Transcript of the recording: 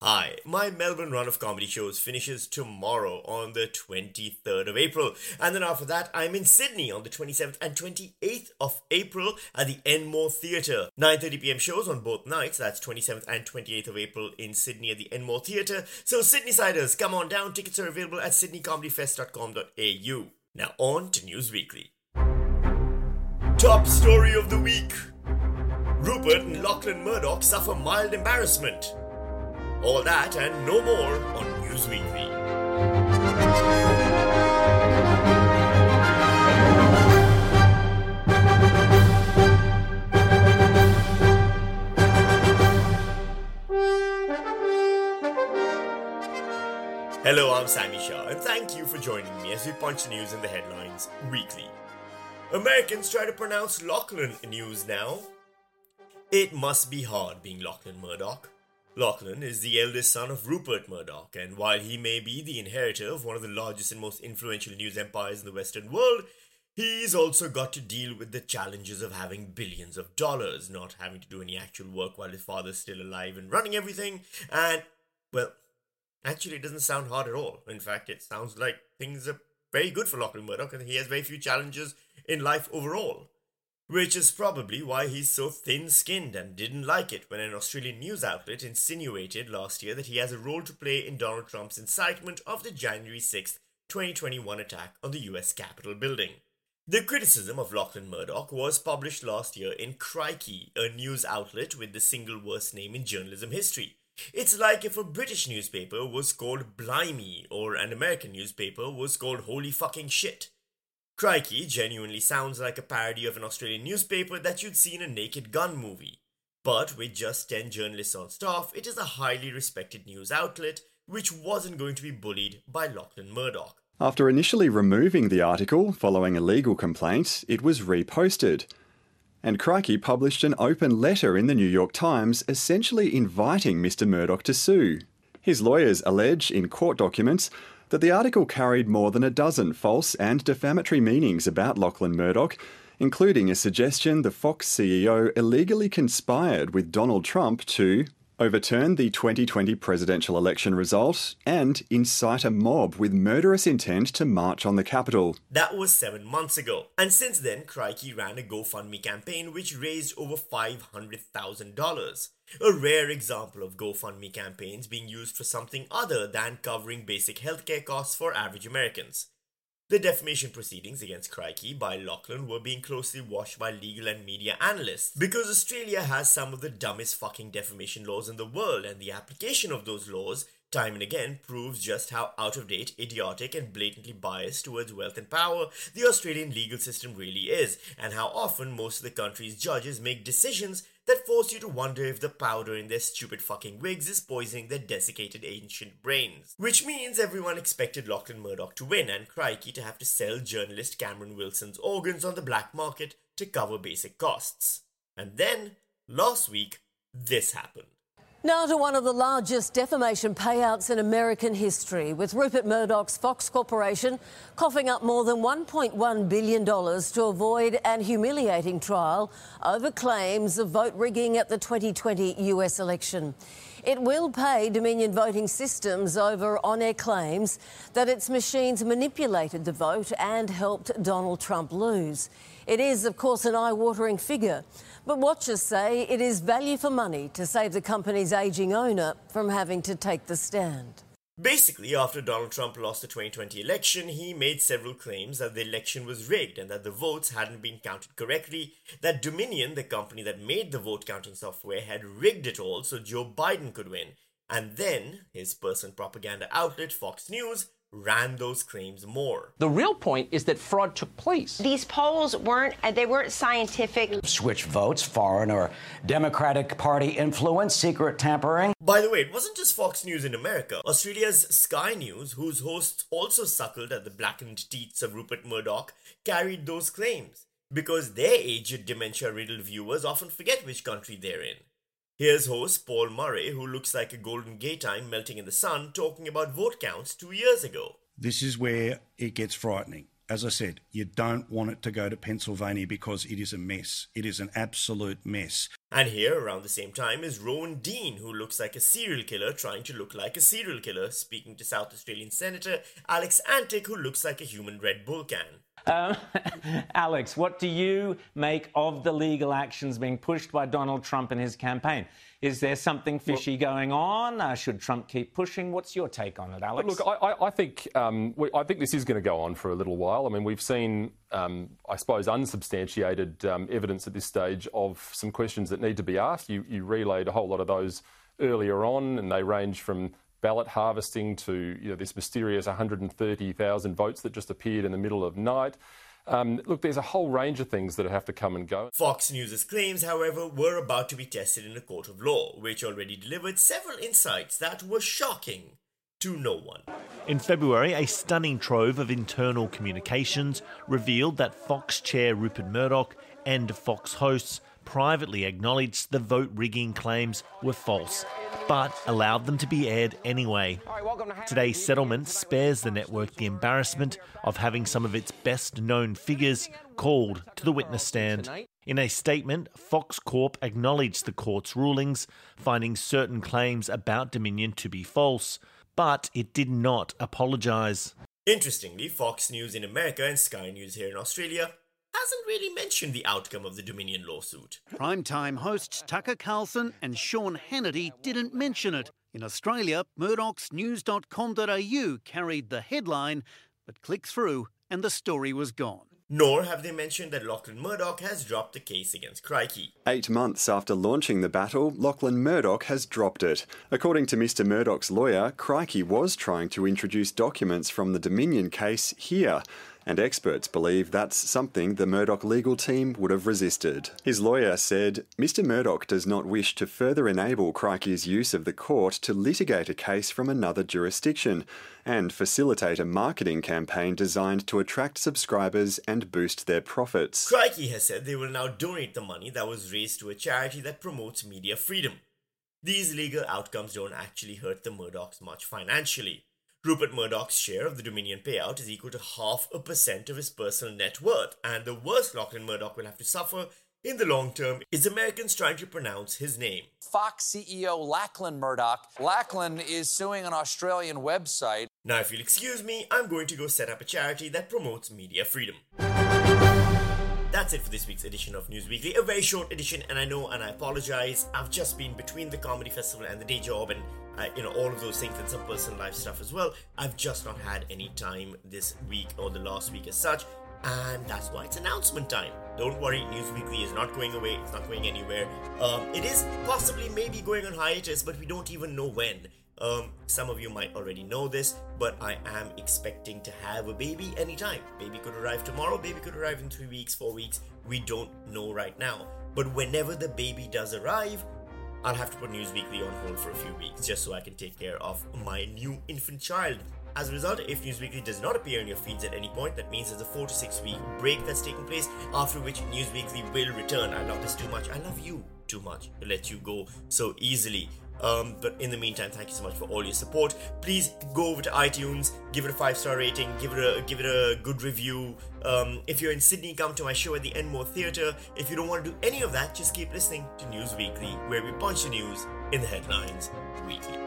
Hi, my Melbourne run of comedy shows finishes tomorrow on the 23rd of April. And then after that, I'm in Sydney on the 27th and 28th of April at the Enmore Theatre. 9.30pm shows on both nights, that's 27th and 28th of April in Sydney at the Enmore Theatre. So Sydney Siders, come on down. Tickets are available at sydneycomedyfest.com.au. Now on to News Weakly. Top story of the week. Rupert and Lachlan Murdoch suffer mild embarrassment. All that and no more on News Weakly. Hello, I'm Sami Shah, and thank you for joining me as we punch the news in the headlines weekly. Americans try to pronounce Lachlan news now. It must be hard being Lachlan Murdoch. Lachlan is the eldest son of Rupert Murdoch, and while he may be the inheritor of one of the largest and most influential news empires in the Western world, he's also got to deal with the challenges of having billions of dollars, not having to do any actual work while his father's still alive and running everything, and, well, actually, it doesn't sound hard at all. In fact, it sounds like things are very good for Lachlan Murdoch, and he has very few challenges in life overall. Which is probably why he's so thin skinned and didn't like it when an Australian news outlet insinuated last year that he has a role to play in Donald Trump's incitement of the January 6, 2021 attack on the US Capitol building. The criticism of Lachlan Murdoch was published last year in Crikey, a news outlet with the single worst name in journalism history. It's like if a British newspaper was called Blimey or an American newspaper was called Holy Fucking Shit. Crikey genuinely sounds like a parody of an Australian newspaper that you'd see in a Naked Gun movie. But with just 10 journalists on staff, it is a highly respected news outlet which wasn't going to be bullied by Lachlan Murdoch. After initially removing the article following a legal complaint, it was reposted. And Crikey published an open letter in the New York Times essentially inviting Mr. Murdoch to sue. His lawyers allege in court documents that the article carried more than a dozen false and defamatory meanings about Lachlan Murdoch, including a suggestion the Fox CEO illegally conspired with Donald Trump to overturn the 2020 presidential election result and incite a mob with murderous intent to march on the Capitol. That was seven months ago. And since then, Crikey ran a GoFundMe campaign which raised over $500,000. A rare example of GoFundMe campaigns being used for something other than covering basic healthcare costs for average Americans. The defamation proceedings against Crikey by Lachlan were being closely watched by legal and media analysts because Australia has some of the dumbest fucking defamation laws in the world, and the application of those laws, time and again, proves just how out of date, idiotic, and blatantly biased towards wealth and power the Australian legal system really is, and how often most of the country's judges make decisions force you to wonder if the powder in their stupid fucking wigs is poisoning their desiccated ancient brains. Which means everyone expected Lachlan Murdoch to win and Crikey to have to sell journalist Cameron Wilson's organs on the black market to cover basic costs. And then, last week, this happened. Now to one of the largest defamation payouts in American history, with Rupert Murdoch's Fox Corporation coughing up more than $1.1 billion to avoid an humiliating trial over claims of vote rigging at the 2020 US election. It will pay Dominion Voting Systems over on air claims that its machines manipulated the vote and helped Donald Trump lose. It is, of course, an eye watering figure. But watchers say it is value for money to save the company's ageing owner from having to take the stand. Basically, after Donald Trump lost the 2020 election, he made several claims that the election was rigged and that the votes hadn't been counted correctly, that Dominion, the company that made the vote counting software, had rigged it all so Joe Biden could win. And then his personal propaganda outlet, Fox News, ran those claims more. The real point is that fraud took place. These polls weren't uh, they weren't scientific. Switch votes, foreign or Democratic Party influence, secret tampering. By the way, it wasn't just Fox News in America. Australia's Sky News, whose hosts also suckled at the blackened teats of Rupert Murdoch, carried those claims because their aged dementia-riddled viewers often forget which country they're in. Here's host Paul Murray, who looks like a Golden Gaytime melting in the sun, talking about vote counts two years ago. This is where it gets frightening. As I said, you don't want it to go to Pennsylvania because it is a mess. It is an absolute mess. And here, around the same time, is Rowan Dean, who looks like a serial killer trying to look like a serial killer, speaking to South Australian Senator Alex Antic, who looks like a human Red Bull can. Um, Alex, what do you make of the legal actions being pushed by Donald Trump and his campaign? Is there something fishy well, going on? Uh, should Trump keep pushing? What's your take on it, Alex? Look, I, I think um, we, I think this is going to go on for a little while. I mean, we've seen, um, I suppose, unsubstantiated um, evidence at this stage of some questions that need to be asked. You, you relayed a whole lot of those earlier on, and they range from ballot harvesting to you know, this mysterious 130,000 votes that just appeared in the middle of night. Um, look, there's a whole range of things that have to come and go. Fox News' claims, however, were about to be tested in a court of law, which already delivered several insights that were shocking to no one. In February, a stunning trove of internal communications revealed that Fox chair Rupert Murdoch and Fox hosts privately acknowledged the vote rigging claims were false but allowed them to be aired anyway. Today's settlement spares the network the embarrassment of having some of its best known figures called to the witness stand. In a statement, Fox Corp acknowledged the court's rulings, finding certain claims about Dominion to be false, but it did not apologise. Interestingly, Fox News in America and Sky News here in Australia hasn't really mentioned the outcome of the Dominion lawsuit. Primetime hosts Tucker Carlson and Sean Hannity didn't mention it. In Australia, Murdoch's news.com.au carried the headline, but click through and the story was gone. Nor have they mentioned that Lachlan Murdoch has dropped the case against Crikey. Eight months after launching the battle, Lachlan Murdoch has dropped it. According to Mr. Murdoch's lawyer, Crikey was trying to introduce documents from the Dominion case here and experts believe that's something the Murdoch legal team would have resisted. His lawyer said, Mr. Murdoch does not wish to further enable Crikey's use of the court to litigate a case from another jurisdiction and facilitate a marketing campaign designed to attract subscribers and boost their profits. Crikey has said they will now donate the money that was raised to a charity that promotes media freedom. These legal outcomes don't actually hurt the Murdochs much financially. Rupert Murdoch's share of the Dominion payout is equal to half a percent of his personal net worth, and the worst Lachlan Murdoch will have to suffer in the long term is Americans trying to pronounce his name. Fox CEO Lachlan Murdoch. Lachlan is suing an Australian website. Now, if you'll excuse me, I'm going to go set up a charity that promotes media freedom. That's it for this week's edition of News Weakly. A very short edition, and I know, and I apologize. I've just been between the comedy festival and the day job, and uh, you know all of those things, and some personal life stuff as well. I've just not had any time this week or the last week as such, and that's why it's announcement time. Don't worry, News Weakly is not going away. It's not going anywhere. Um, it is possibly maybe going on hiatus, but we don't even know when. Um, some of you might already know this, but I am expecting to have a baby anytime. Baby could arrive tomorrow, baby could arrive in three weeks, four weeks. We don't know right now. But whenever the baby does arrive, I'll have to put News Weakly on hold for a few weeks just so I can take care of my new infant child. As a result, if News Weakly does not appear in your feeds at any point, that means there's a four to six week break that's taking place, after which News Weakly will return. I love this too much. I love you too much to let you go so easily. Um, but in the meantime, thank you so much for all your support. Please go over to iTunes, give it a five star rating, give it a give it a good review. Um, if you're in Sydney, come to my show at the Enmore Theatre. If you don't want to do any of that, just keep listening to News Weakly, where we punch the news in the headlines weekly.